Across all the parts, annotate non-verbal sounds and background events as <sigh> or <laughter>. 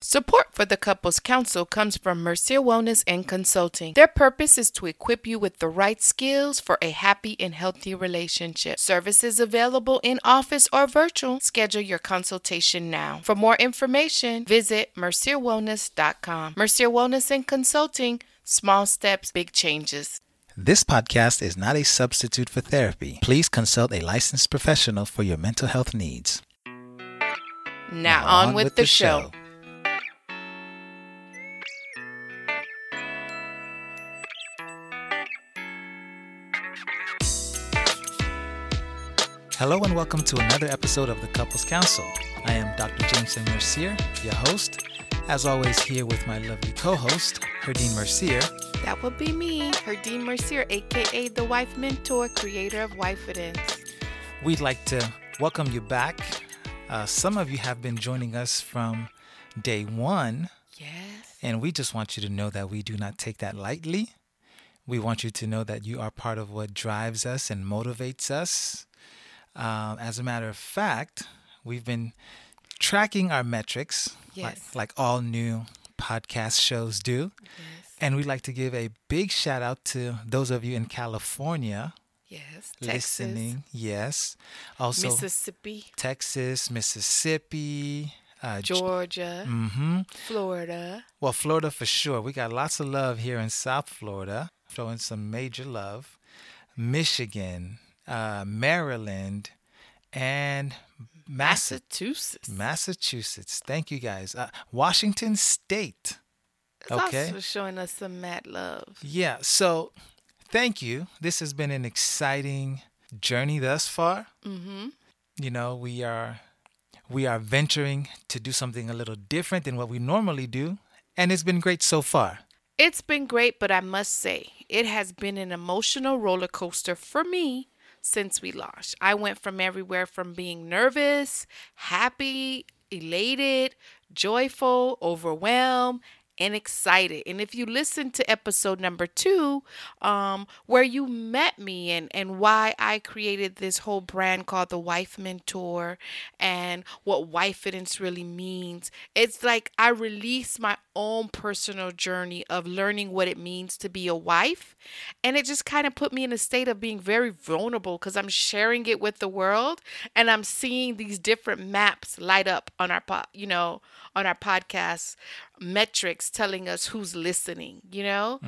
Support for the Couples Council comes from Mercier Wellness and Consulting. Their purpose is to equip you with the right skills for a happy and healthy relationship. Services available in office or virtual. Schedule your consultation now. For more information, visit mercierwellness.com. Mercier Wellness and Consulting, small steps, big changes. This podcast is not a substitute for therapy. Please consult a licensed professional for your mental health needs. Now, on, with, the, show. Hello and welcome to another episode of the Couples Council. I am Dr. Jameson Mercier, your host. As always, here with my lovely co-host, Herdine Mercier. That would be me, Herdine Mercier, aka the wife mentor, creator of Wifeidence. We'd like to welcome you back. Uh, some of you have been joining us from day one. Yes. And we just want you to know that we do not take that lightly. We want you to know that you are part of what drives us and motivates us. Um, as a matter of fact, we've been tracking our metrics, Yes. like, like all new podcast shows do. Yes. And we'd like to give a big shout out to those of you in California Yes. Texas, listening. Yes. Also, Mississippi, Texas, Mississippi, uh, Georgia, hmm Florida. Well, Florida for sure. We got lots of love here in South Florida, showing some major love. Michigan, uh, Maryland, and Massachusetts. Massachusetts. Thank you guys. Uh, Washington State. It's okay. also showing us some mad love. Yeah. So, thank you. This has been an exciting journey thus far. Mm-hmm. You know, we are we are venturing to do something a little different than what we normally do, and it's been great so far. It's been great, but I must say, it has been an emotional roller coaster for me since we launched. I went from everywhere from being nervous, happy, elated, joyful, overwhelmed, and excited. And if you listen to episode number two, um, where you met me and, and why I created this whole brand called the Wife Mentor and what wifeidence really means, it's like I released my own personal journey of learning what it means to be a wife. And it just kind of put me in a state of being very vulnerable because I'm sharing it with the world and I'm seeing these different maps light up on our, po- you know, on our podcast metrics telling us who's listening, you know?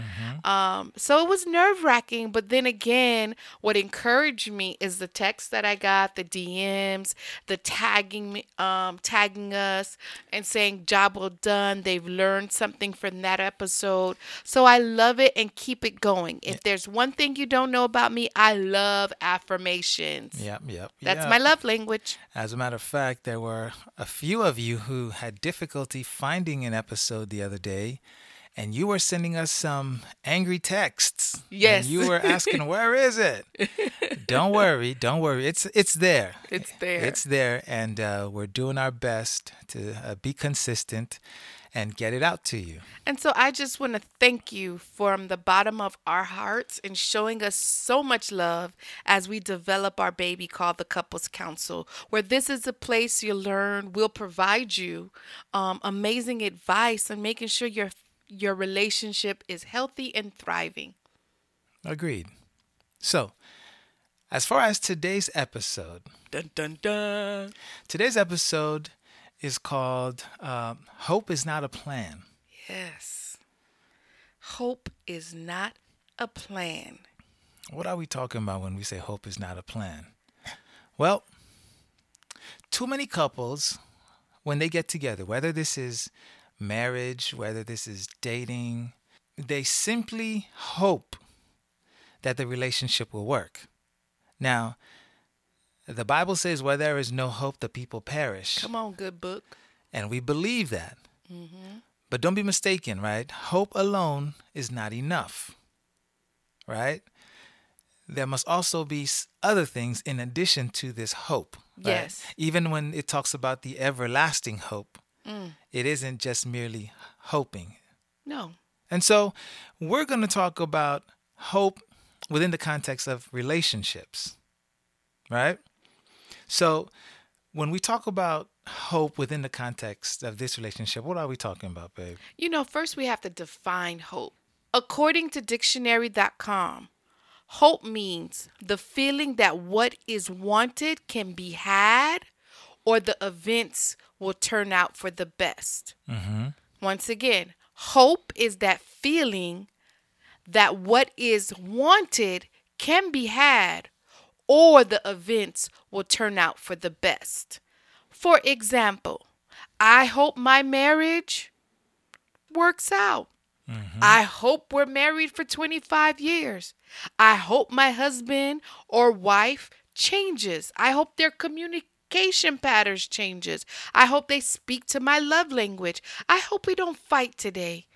Um, so it was nerve wracking, but then again, what encouraged me is the text that I got, the DMs, the tagging me, um, tagging us and saying job well done. They've learned something from that episode. So I love it and keep it going. If there's one thing you don't know about me, I love affirmations. Yep, yep. That's yep. my love language. As a matter of fact, there were a few of you who had difficulty finding an episode the other day, and you were sending us some angry texts. And Yes. you were asking, <laughs> "Where is it?" don't worry, don't worry. It's it's there. It's there. It's there, and uh, we're doing our best to uh, be consistent and get it out to you. And so I just want to thank you from the bottom of our hearts in showing us so much love as we develop our baby called the Couples Council, where this is a place you learn, we'll provide you um, amazing advice and making sure your your relationship is healthy and thriving. Agreed. So, as far as today's episode, Dun dun dun. today's episode is called um, "Hope is Not a Plan." Yes. Hope is not a plan. What are we talking about when we say hope is not a plan? Well, too many couples, when they get together, whether this is marriage, whether this is dating, they simply hope that the relationship will work. Now, the Bible says, where there is no hope, the people perish. Come on, good book. And we believe that. Mm-hmm. But don't be mistaken, right? Hope alone is not enough, right? There must also be other things in addition to this hope. right? Yes. Even when it talks about the everlasting hope, mm. it isn't just merely hoping. No. And so we're going to talk about hope within the context of relationships, right? So when we talk about hope within the context of this relationship, what are we talking about, babe? You know, first we have to define hope. According to dictionary.com, hope means the feeling that what is wanted can be had or the events will turn out for the best. Mm-hmm. Once again, hope is that feeling that what is wanted can be had or the events will turn out for the best. For example, I hope my marriage works out. Mm-hmm. I hope we're married for 25 years. I hope my husband or wife changes. I hope their communication patterns changes. I hope they speak to my love language. I hope we don't fight today.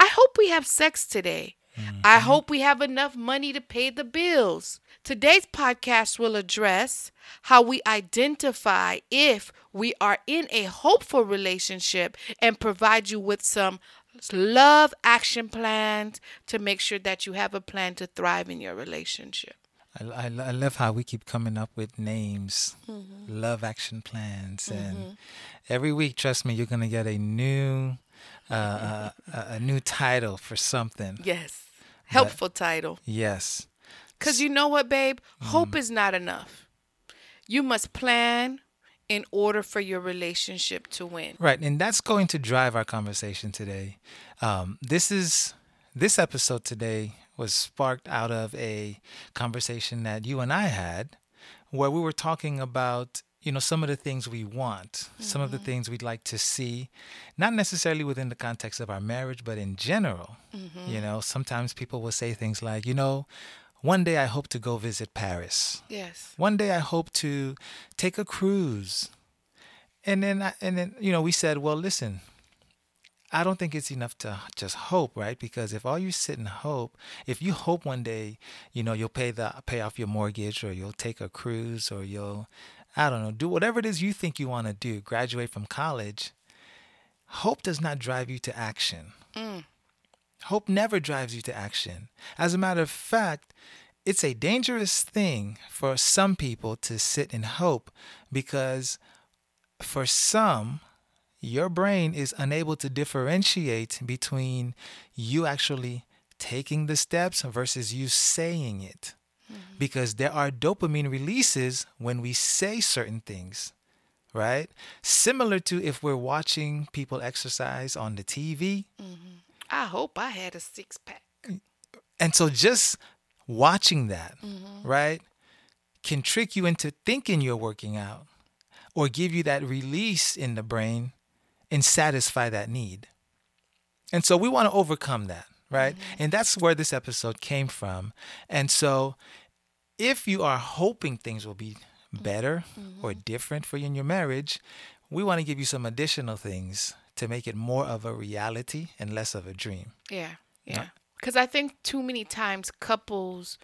I hope we have sex today. I mm-hmm. hope we have enough money to pay the bills. Today's podcast will address how we identify if we are in a hopeful relationship and provide you with some love action plans to make sure that you have a plan to thrive in your relationship. I, I, I love how we keep coming up with names, mm-hmm. love action plans, and mm-hmm. every week, trust me, you're gonna get a new, uh, a a new title for something. Yes. Helpful title. Yes, Because you know what, babe? Hope is not enough. You must plan in order for your relationship to win. right, and that's going to drive our conversation today. Um, this is this episode today was sparked out of a conversation that you and I had, where we were talking about you know some of the things we want some of the mm-hmm. things we'd like to see not necessarily within the context of our marriage but in general. You mm-hmm. know sometimes people will say things like you know one day i hope to go visit paris. Yes. one day i hope to take a cruise. And then I, and then you know we said well listen I don't think it's enough to just hope, right? Because if all you sit and hope, if you hope one day, you know, you'll pay the pay off your mortgage or you'll take a cruise or you'll I don't know, do whatever it is you think you want to do, graduate from college, hope does not drive you to action. Mm. Hope never drives you to action. As a matter of fact, it's a dangerous thing for some people to sit in hope because for some, your brain is unable to differentiate between you actually taking the steps versus you saying it. Mm-hmm. Because there are dopamine releases when we say certain things, right? Similar to if we're watching people exercise on the TV. Mm-hmm. I hope I had a six pack. And so just watching that, mm-hmm. right, can trick you into thinking you're working out or give you that release in the brain and satisfy that need. And so we want to overcome that, right? And that's where this episode came from. And so if you are hoping things will be mm-hmm. better mm-hmm. or different for you in your marriage, we want to give you some additional things to make it more of a reality and less of a dream. Yeah. Yeah. Because I think too many times couples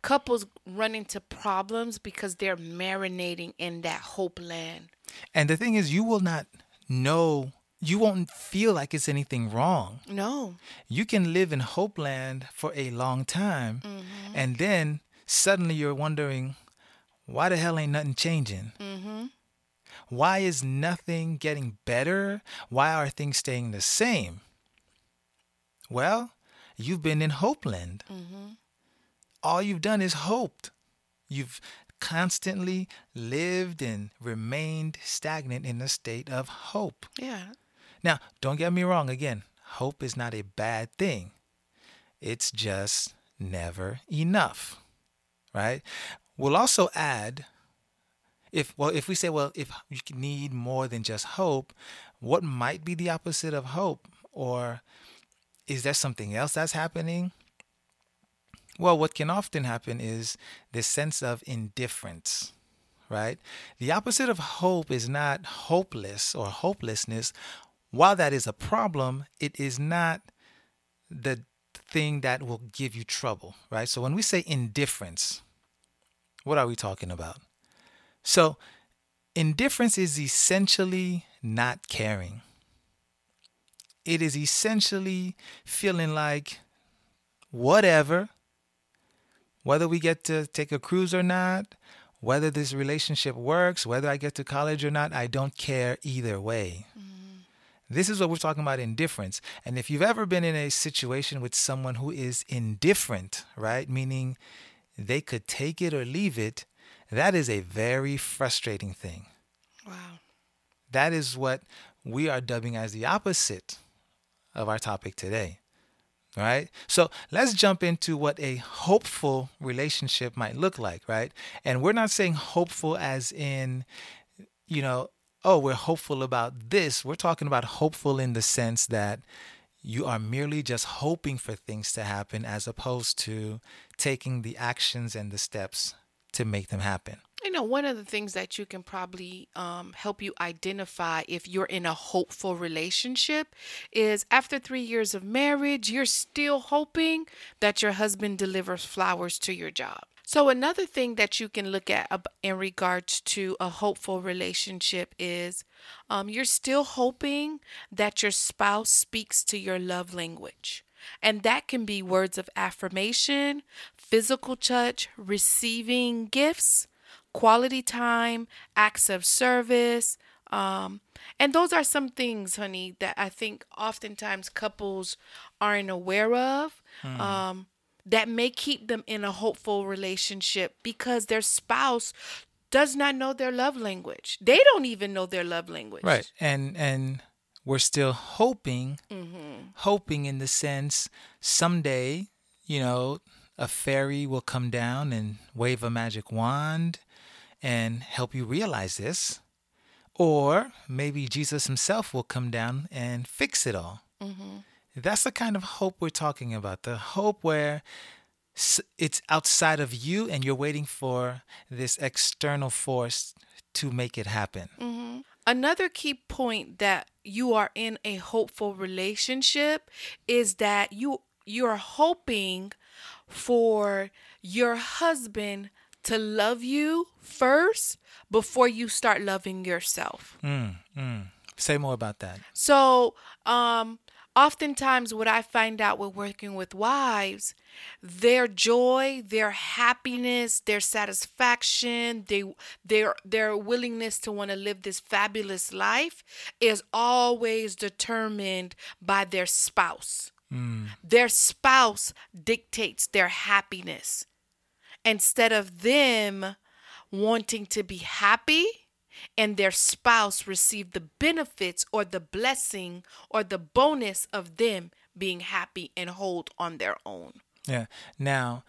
couples run into problems because they're marinating in that hope land. And the thing is, you will not know, you won't feel like it's anything wrong. No. You can live in Hope Land for a long time, mm-hmm. and then suddenly you're wondering, why the hell ain't nothing changing? Mm-hmm. Why is nothing getting better? Why are things staying the same? Well, you've been in Hope Land. Mm-hmm. All you've done is hoped. You've constantly lived and remained stagnant in a state of hope. Yeah. Now, don't get me wrong again, hope is not a bad thing. It's just never enough. Right? We'll also add if well if we say well if you need more than just hope, what might be the opposite of hope or is there something else that's happening? Well, what can often happen is this sense of indifference, right? The opposite of hope is not hopeless or hopelessness. While that is a problem, it is not the thing that will give you trouble, right? So when we say indifference, what are we talking about? So, indifference is essentially not caring. It is essentially feeling like whatever, whether we get to take a cruise or not, whether this relationship works, whether I get to college or not, I don't care either way. Mm-hmm. This is what we're talking about indifference. And if you've ever been in a situation with someone who is indifferent, right, meaning they could take it or leave it, that is a very frustrating thing. Wow. That is what we are dubbing as the opposite of our topic today. Right? So let's jump into what a hopeful relationship might look like, right? And we're not saying hopeful as in, you know, oh, we're hopeful about this. We're talking about hopeful in the sense that you are merely just hoping for things to happen as opposed to taking the actions and the steps to make them happen. You know, one of the things that you can probably um, help you identify if you're in a hopeful relationship is after three years of marriage, you're still hoping that your husband delivers flowers to your job. So, another thing that you can look at in regards to a hopeful relationship is um, you're still hoping that your spouse speaks to your love language. And that can be words of affirmation, physical touch, receiving gifts, quality time, acts of service. Um, and those are some things, honey, that I think oftentimes couples aren't aware of. Hmm. Um, that may keep them in a hopeful relationship because their spouse does not know their love language. They don't even know their love language. Right. And and we're still hoping, mm-hmm. hoping in the sense someday, you know, a fairy will come down and wave a magic wand and help you realize this. Or maybe Jesus himself will come down and fix it all. Mm-hmm. That's the kind of hope we're talking about. The hope where it's outside of you and you're waiting for this external force to make it happen. Mm-hmm. Another key point that you are in a hopeful relationship is that you you're hoping for your husband to love you first before you start loving yourself. Mm, mm. Say more about that. So, um, oftentimes what i find out with working with wives their joy their happiness their satisfaction they their their willingness to want to live this fabulous life is always determined by their spouse mm. their spouse dictates their happiness instead of them wanting to be happy and their spouse receive the benefits or the blessing or the bonus of them being happy and hold on their own. Yeah. Now,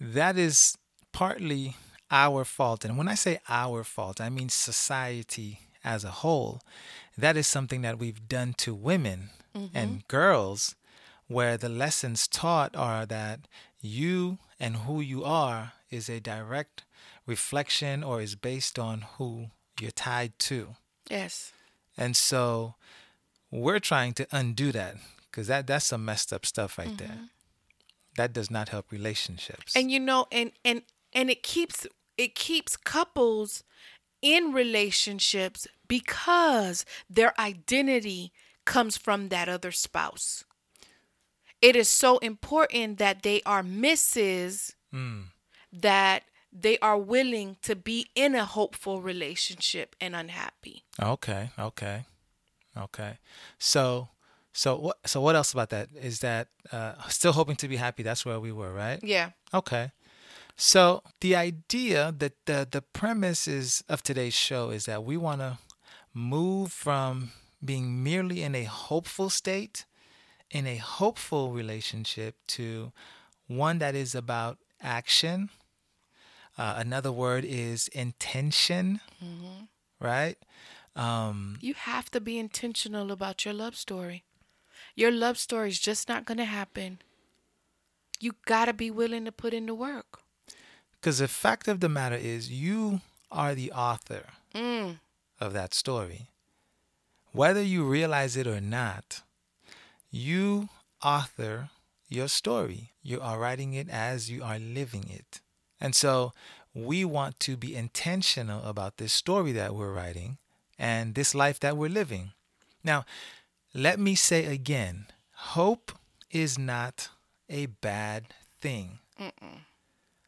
that is partly our fault. And when I say our fault, I mean society as a whole. That is something that we've done to women mm-hmm. and girls, where the lessons taught are that you and who you are is a direct reflection or is based on who you're tied to. Yes. And so we're trying to undo that because that that's some messed up stuff right mm-hmm. there. That does not help relationships. And you know, and and and it keeps it keeps couples in relationships because their identity comes from that other spouse. It is so important that they are Mrs. Mm. that they are willing to be in a hopeful relationship and unhappy. Okay, okay, okay. So, so what? So what else about that? Is that uh, still hoping to be happy? That's where we were, right? Yeah. Okay. So the idea that the the premise is of today's show is that we want to move from being merely in a hopeful state, in a hopeful relationship, to one that is about action uh, another word is intention, mm-hmm. right? Um, you have to be intentional about your love story. Your love story is just not going to happen. You got to be willing to put in the work. Because the fact of the matter is, you are the author mm. of that story. Whether you realize it or not, you author your story. You are writing it as you are living it. And so we want to be intentional about this story that we're writing and this life that we're living. Now, let me say again hope is not a bad thing. Mm-mm.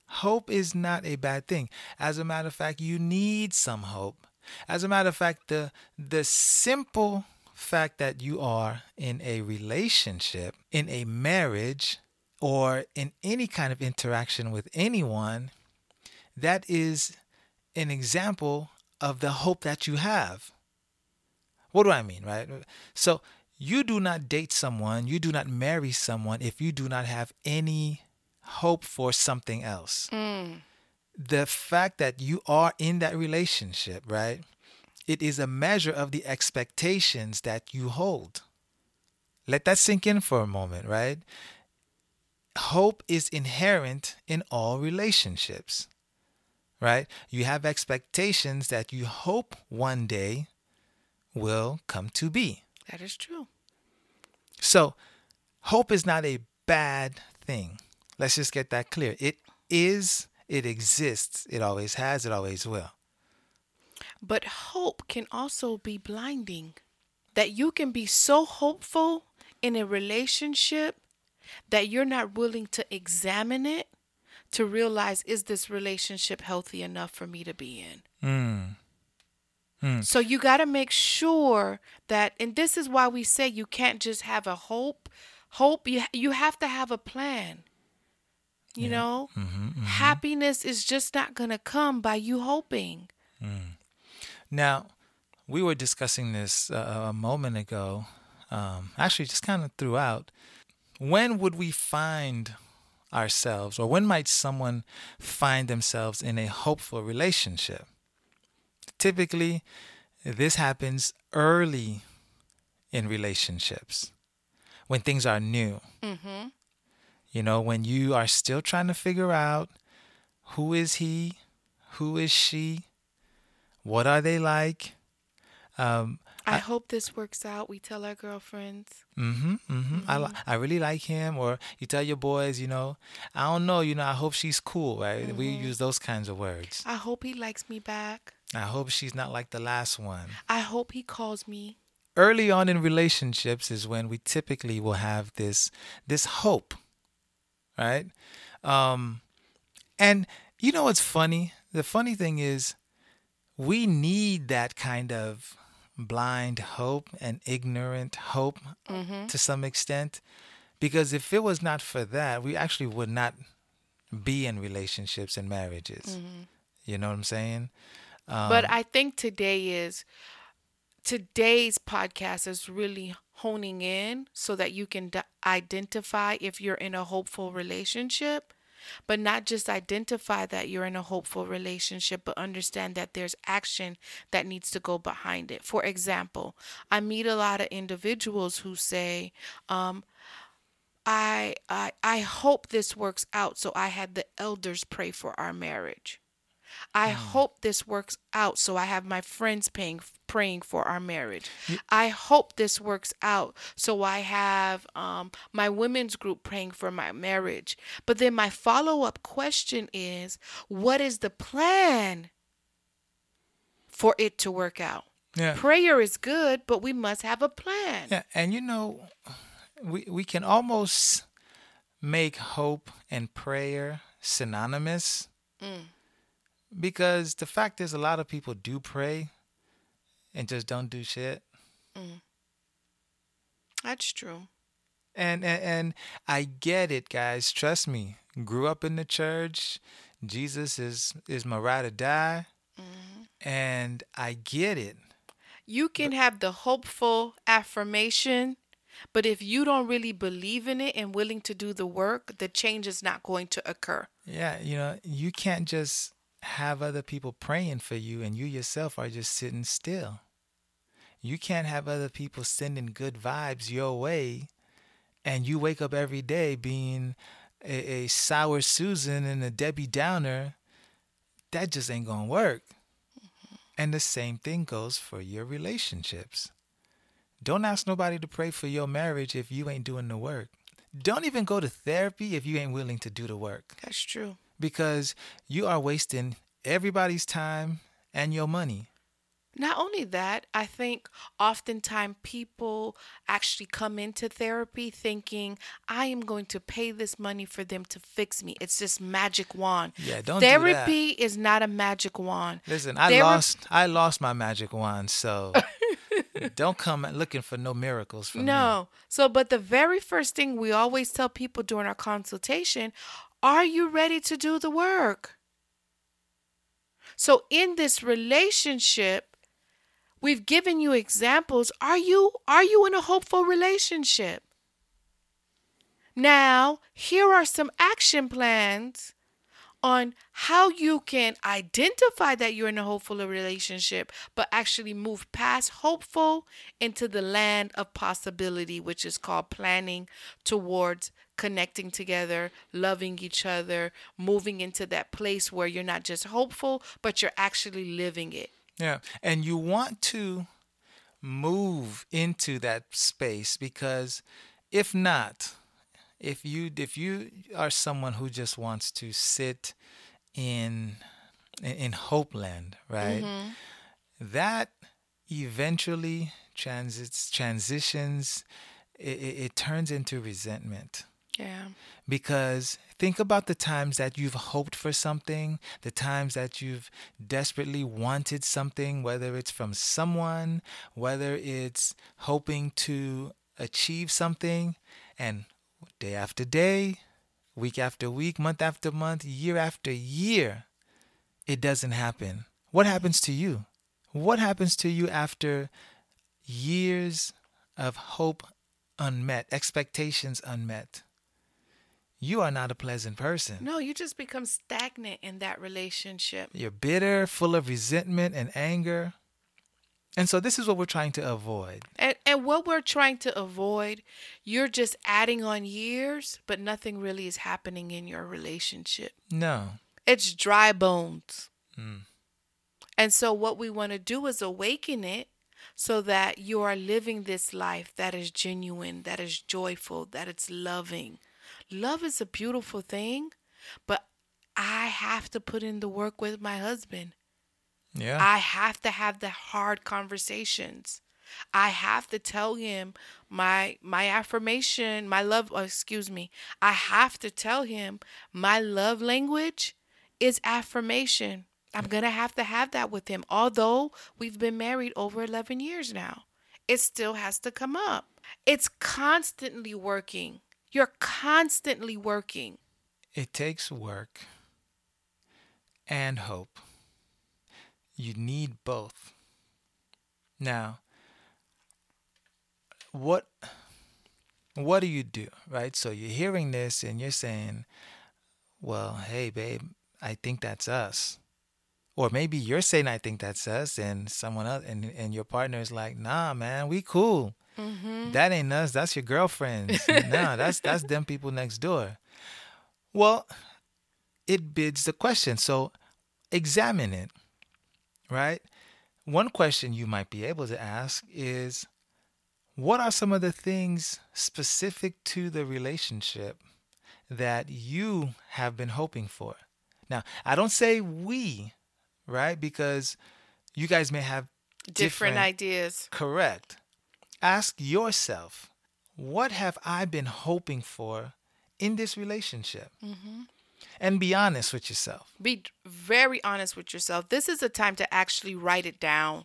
Hope is not a bad thing. As a matter of fact, you need some hope. As a matter of fact, the the simple fact that you are in a relationship, in a marriage, or in any kind of interaction with anyone, that is an example of the hope that you have. What do I mean, right? So, you do not date someone, you do not marry someone if you do not have any hope for something else. Mm. The fact that you are in that relationship, right? It is a measure of the expectations that you hold. Let that sink in for a moment, right? Hope is inherent in all relationships, right? You have expectations that you hope one day will come to be. That is true. So, hope is not a bad thing. Let's just get that clear. It is, it exists, it always has, it always will. But hope can also be blinding. That you can be so hopeful in a relationship that you're not willing to examine it to realize is this relationship healthy enough for me to be in? Mm. So you got to make sure that and this is why we say you can't just have a hope. Hope you you have to have a plan. You know? Happiness is just not going to come by you hoping. Now, we were discussing this uh, a moment ago, um, actually, just kind of throughout. When would we find ourselves, or when might someone find themselves in a hopeful relationship? Typically, this happens early in relationships when things are new. Mm-hmm. You know, when you are still trying to figure out who is he, who is she, what are they like. Um, I, hope this works out. We tell our girlfriends. Mm-hmm. Mm-hmm. I li- I really like him. Or you tell your boys, you know, I don't know, you know, I hope she's cool, right? We use those kinds of words. I hope he likes me back. I hope she's not like the last one. I hope he calls me. Early on in relationships is when we typically will have this this hope, right? Um, and you know what's funny? The funny thing is, we need that kind of blind hope and ignorant hope mm-hmm. to some extent. Because if it was not for that we actually would not be in relationships and marriages. Mm-hmm. You know what i'm saying? But um, I think today is today's podcast is really honing in so that you can d- identify if you're in a hopeful relationship, but not just identify that you're in a hopeful relationship, but understand that there's action that needs to go behind it. For example, I meet a lot of individuals who say, um, I, I I hope this works out. So I had the elders pray for our marriage. I hope this works out so I have my friends paying praying for our marriage. I hope this works out so I have um, my women's group praying for my marriage. But then my follow-up question is what is the plan for it to work out? yeah Prayer is good, but we must have a plan. yeah and you know we we can almost make hope and prayer synonymous because the fact is a lot of people do pray and just don't do shit mm. That's true. And, and and I get it, guys. Trust me. Grew up in the church. Jesus is is my ride or die, mm-hmm. and I get it. You can have the hopeful affirmation, but if you don't really believe in it and willing to do the work, the change is not going to occur. Yeah, you know, you can't just have other people praying for you and you yourself are just sitting still. You can't have other people sending good vibes your way and you wake up every day being a, a sour Susan and a Debbie Downer. That just ain't gonna work. Mm-hmm. And the same thing goes for your relationships. Don't ask nobody to pray for your marriage if you ain't doing the work. Don't even go to therapy if you ain't willing to do the work That's true. Because you are wasting everybody's time and your money. Not only that, I think oftentimes people actually come into therapy thinking, I am going to pay this money for them to fix me. It's this magic wand. Yeah, don't do that. Therapy is not a magic wand. Listen, I Thera- lost I lost my magic wand, so <laughs> don't come looking for no miracles from me. No. So, but the very first thing we always tell people during our consultation are you ready to do the work? So, in this relationship, we've given you examples. Are you are you in a hopeful relationship? Now, here are some action plans on how you can identify that you're in a hopeful relationship, but actually move past hopeful into the land of possibility, which is called planning towards connecting together, loving each other, moving into that place where you're not just hopeful, but you're actually living it. Yeah, and you want to move into that space because if not, if you if you are someone who just wants to sit in in, in hope land, right? Mm-hmm. That eventually transits transitions it, it, it turns into resentment Yeah. because think about the times that you've hoped for something, the times that you've desperately wanted something, whether it's from someone, whether it's hoping to achieve something, and day after day, week after week, month after month, year after year, it doesn't happen. What happens to you? What happens to you after years of hope unmet, expectations unmet? You are not a pleasant person. No, you just become stagnant in that relationship. You're bitter, full of resentment and anger. And so, this is what we're trying to avoid. And, and what we're trying to avoid, you're just adding on years, but nothing really is happening in your relationship. No. It's dry bones. Mm. And so, what we want to do is awaken it so that you are living this life that is genuine, that is joyful, that it's loving. Love is a beautiful thing, but I have to put in the work with my husband. Yeah. I have to have the hard conversations. I have to tell him my my affirmation, my love, oh, excuse me. I have to tell him my love language is affirmation. I'm going to have to have that with him although we've been married over 11 years now. It still has to come up. It's constantly working. You're constantly working. It takes work and hope. You need both. Now, what what do you do, right? So you're hearing this and you're saying, "Well, hey babe, I think that's us." Or maybe you're saying I think that's us and someone else and and your partner is like, "Nah, man, we cool." Mm-hmm. That ain't us. That's your girlfriends. <laughs> no, that's that's them people next door. Well, it bids the question. So examine it, right? One question you might be able to ask is what are some of the things specific to the relationship that you have been hoping for? Now, I don't say we, right? Because you guys may have Different, ideas. Correct. Ask yourself, what have I been hoping for in this relationship? And be honest with yourself. Be very honest with yourself. This is a time to actually write it down.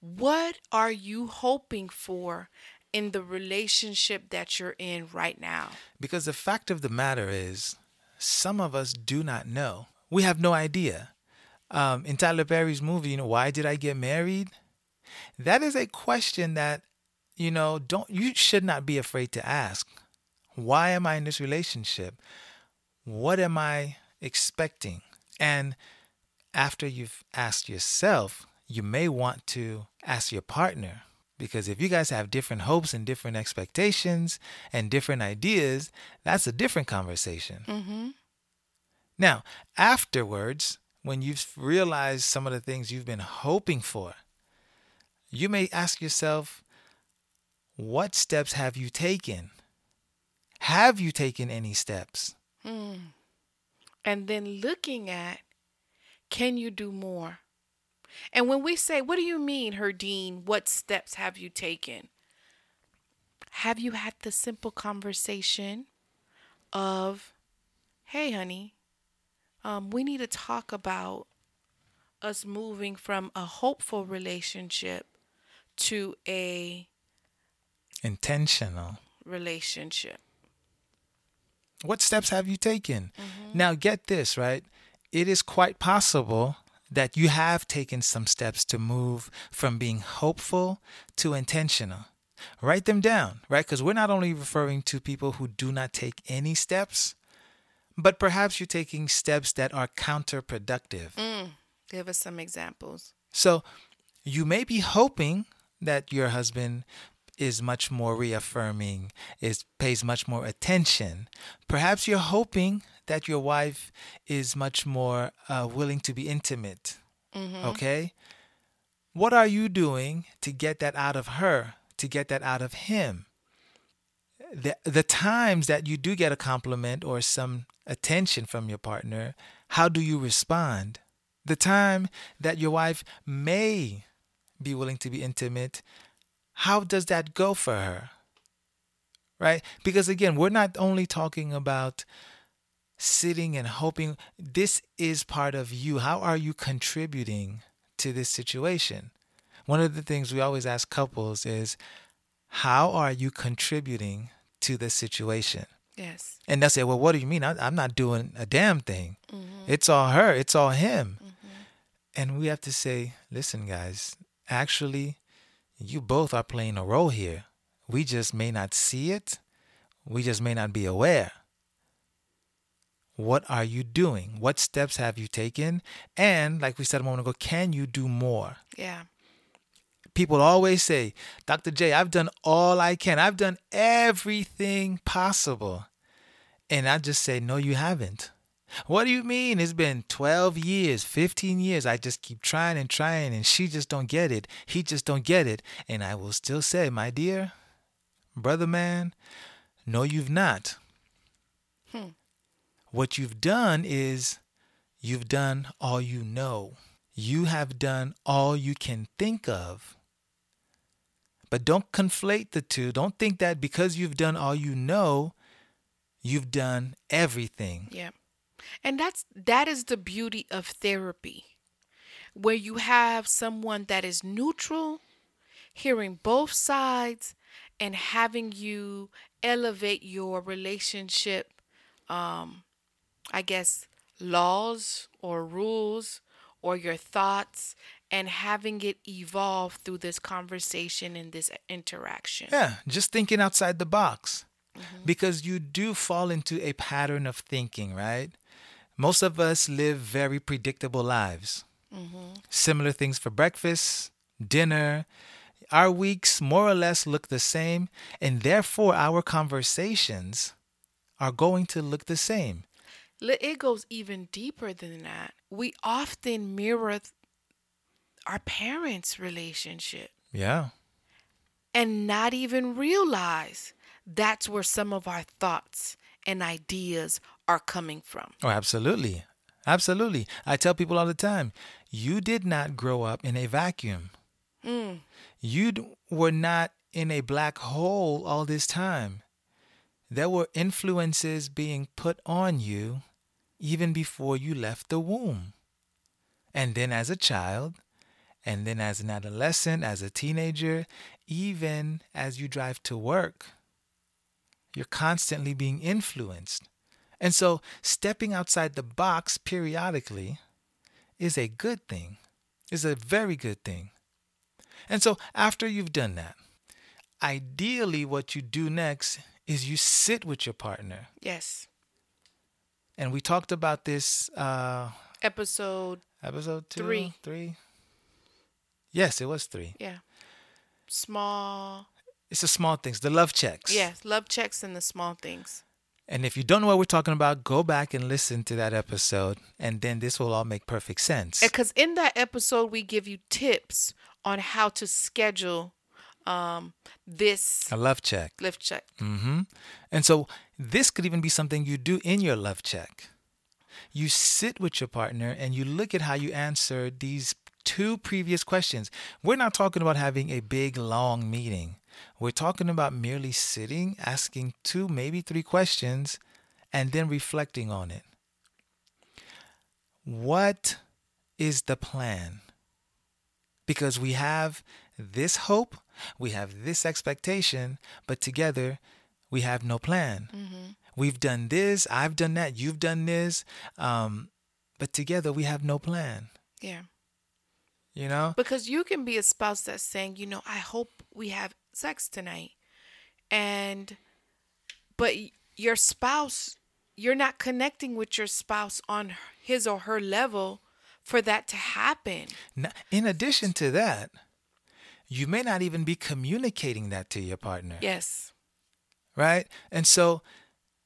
What are you hoping for in the relationship that you're in right now? Because the fact of the matter is, some of us do not know. We have no idea. Um, in Tyler Perry's movie, you know, why did I get married? That is a question that, you know, don't you should not be afraid to ask. Why am I in this relationship? What am I expecting? And after you've asked yourself, you may want to ask your partner. Because if you guys have different hopes and different expectations and different ideas, that's a different conversation. Mm-hmm. Now, afterwards, when you've realized some of the things you've been hoping for, you may ask yourself, what steps have you taken? Have you taken any steps? And then looking at can you do more? And when we say, what do you mean, Herdine? What steps have you taken? Have you had the simple conversation of, hey, honey, um, we need to talk about us moving from a hopeful relationship to a Intentional. relationship. What steps have you taken? Mm-hmm. Now, get this, right? It is quite possible that you have taken some steps to move from being hopeful to intentional. Write them down, right? Because we're not only referring to people who do not take any steps, but perhaps you're taking steps that are counterproductive. Mm, give us some examples. So you may be hoping that your husband is much more reaffirming, is pays much more attention. Perhaps you're hoping that your wife is much more uh, willing to be intimate. Okay? What are you doing to get that out of her, to get that out of him? The, the times that you do get a compliment or some attention from your partner, how do you respond? The time that your wife may be willing to be intimate, how does that go for her? Right? Because again, we're not only talking about sitting and hoping, this is part of you. How are you contributing to this situation? One of the things we always ask couples is, how are you contributing to the situation? Yes. And they'll say, Well, what do you mean? I, I'm not doing a damn thing. Mm-hmm. It's all her, it's all him. Mm-hmm. And we have to say, Listen, guys, actually, you both are playing a role here. We just may not see it, we just may not be aware. What are you doing? What steps have you taken? And, like we said a moment ago, can you do more? Yeah. people always say, Dr. J, I've done all I can. I've done everything possible. And I just say, No, you haven't. What do you mean? It's been 12 years, 15 years. I just keep trying and trying, and she just don't get it. He just don't get it. And I will still say, My dear, brother man, no, you've not. Hmm. What you've done is you've done all you know. You have done all you can think of. But don't conflate the two. Don't think that because you've done all you know, you've done everything. Yeah. And that's that is the beauty of therapy. Where you have someone that is neutral, hearing both sides and having you elevate your relationship um I guess laws or rules or your thoughts and having it evolve through this conversation and this interaction. Yeah, just thinking outside the box. Because you do fall into a pattern of thinking, right? Most of us live very predictable lives. Mm-hmm. Similar things for breakfast, dinner. Our weeks more or less look the same, and therefore our conversations are going to look the same. It goes even deeper than that. We often mirror th- our parents' relationship Yeah. and not even realize that's where some of our thoughts and ideas are coming from. Oh, absolutely. Absolutely. I tell people all the time you did not grow up in a vacuum. Mm. You d- were not in a black hole all this time. There were influences being put on you even before you left the womb. And then as a child, and then as an adolescent, as a teenager, even as you drive to work, you're constantly being influenced. And so, stepping outside the box periodically is a good thing, is a very good thing. And so, after you've done that, ideally, what you do next is you sit with your partner. Yes. And we talked about this uh, Episode, episode two, Three. three. Yes, it was three. yeah. Small. It's the small things, the love checks. Yes, love checks and the small things. And if you don't know what we're talking about, go back and listen to that episode, and then this will all make perfect sense. Because in that episode, we give you tips on how to schedule um, this A love check. lift check. Mm-hmm. And so this could even be something you do in your love check. You sit with your partner and you look at how you answer these two previous questions. We're not talking about having a big, long meeting. We're talking about merely sitting, asking two, maybe three questions, and then reflecting on it. What is the plan? Because we have this hope, we have this expectation, but together we have no plan. Mm-hmm. We've done this, I've done that, you've done this, um, but together we have no plan. Yeah. You know? Because you can be a spouse that's saying, you know, I hope we have sex tonight. And, but your spouse, you're not connecting with your spouse on his or her level for that to happen. In addition to that, you may not even be communicating that to your partner. Yes. right? And so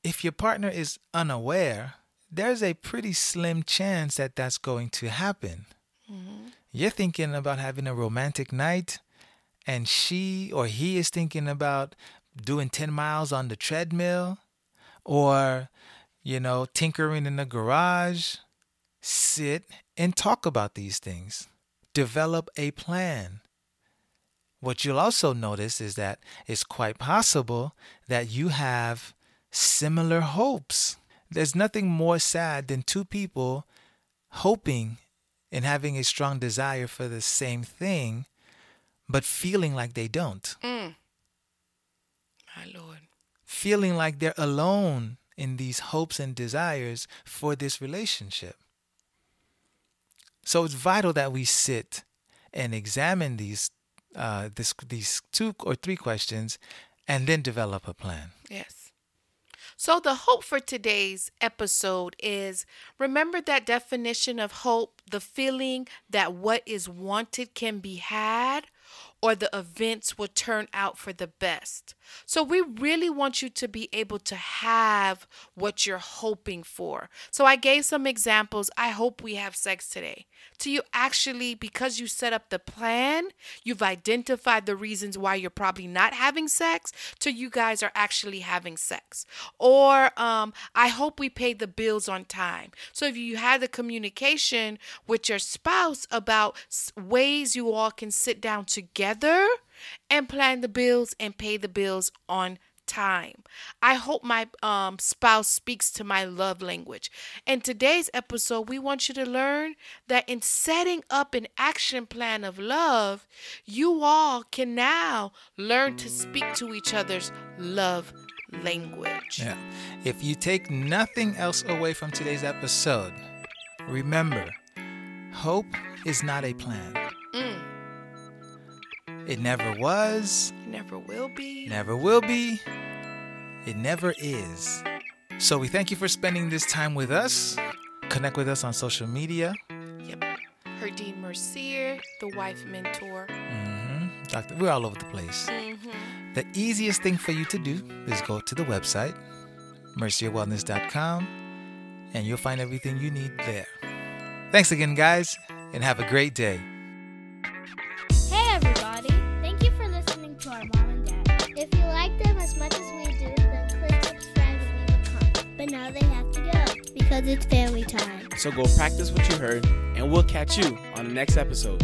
if your partner is unaware, there's a pretty slim chance that that's going to happen. Mm-hmm. You're thinking about having a romantic night, and she or he is thinking about doing 10 miles on the treadmill or, you know, tinkering in the garage. Sit and talk about these things. Develop a plan. What you'll also notice is that it's quite possible that you have similar hopes. There's nothing more sad than two people hoping and having a strong desire for the same thing, but feeling like they don't. Mm. My Lord. Feeling like they're alone in these hopes and desires for this relationship. So it's vital that we sit and examine these uh, this, these two or three questions and then develop a plan. Yes. So, the hope for today's episode is remember that definition of hope the feeling that what is wanted can be had or the events will turn out for the best. So, we really want you to be able to have what you're hoping for. So, I gave some examples. I hope we have sex today. To you, actually, because you set up the plan, you've identified the reasons why you're probably not having sex, to you guys are actually having sex. Or, um, I hope we pay the bills on time. So, if you had the communication with your spouse about ways you all can sit down together and plan the bills and pay the bills on time. I hope my um, spouse speaks to my love language. In today's episode, we want you to learn that in setting up an action plan of love, you all can now learn to speak to each other's love language. Yeah. If you take nothing else away from today's episode, remember hope is not a plan. It never was, It never will be. never will be, it never is. So we thank you for spending this time with us. Connect with us on social media. Yep. Herdine Mercier, the wife mentor. hmm Doctor, we're all over the place. Mm-hmm. The easiest thing for you to do is go to the website, mercierwellness.com, and you'll find everything you need there. Thanks again, guys, and have a great day. Because it's family time. So go practice what you heard, and we'll catch you on the next episode.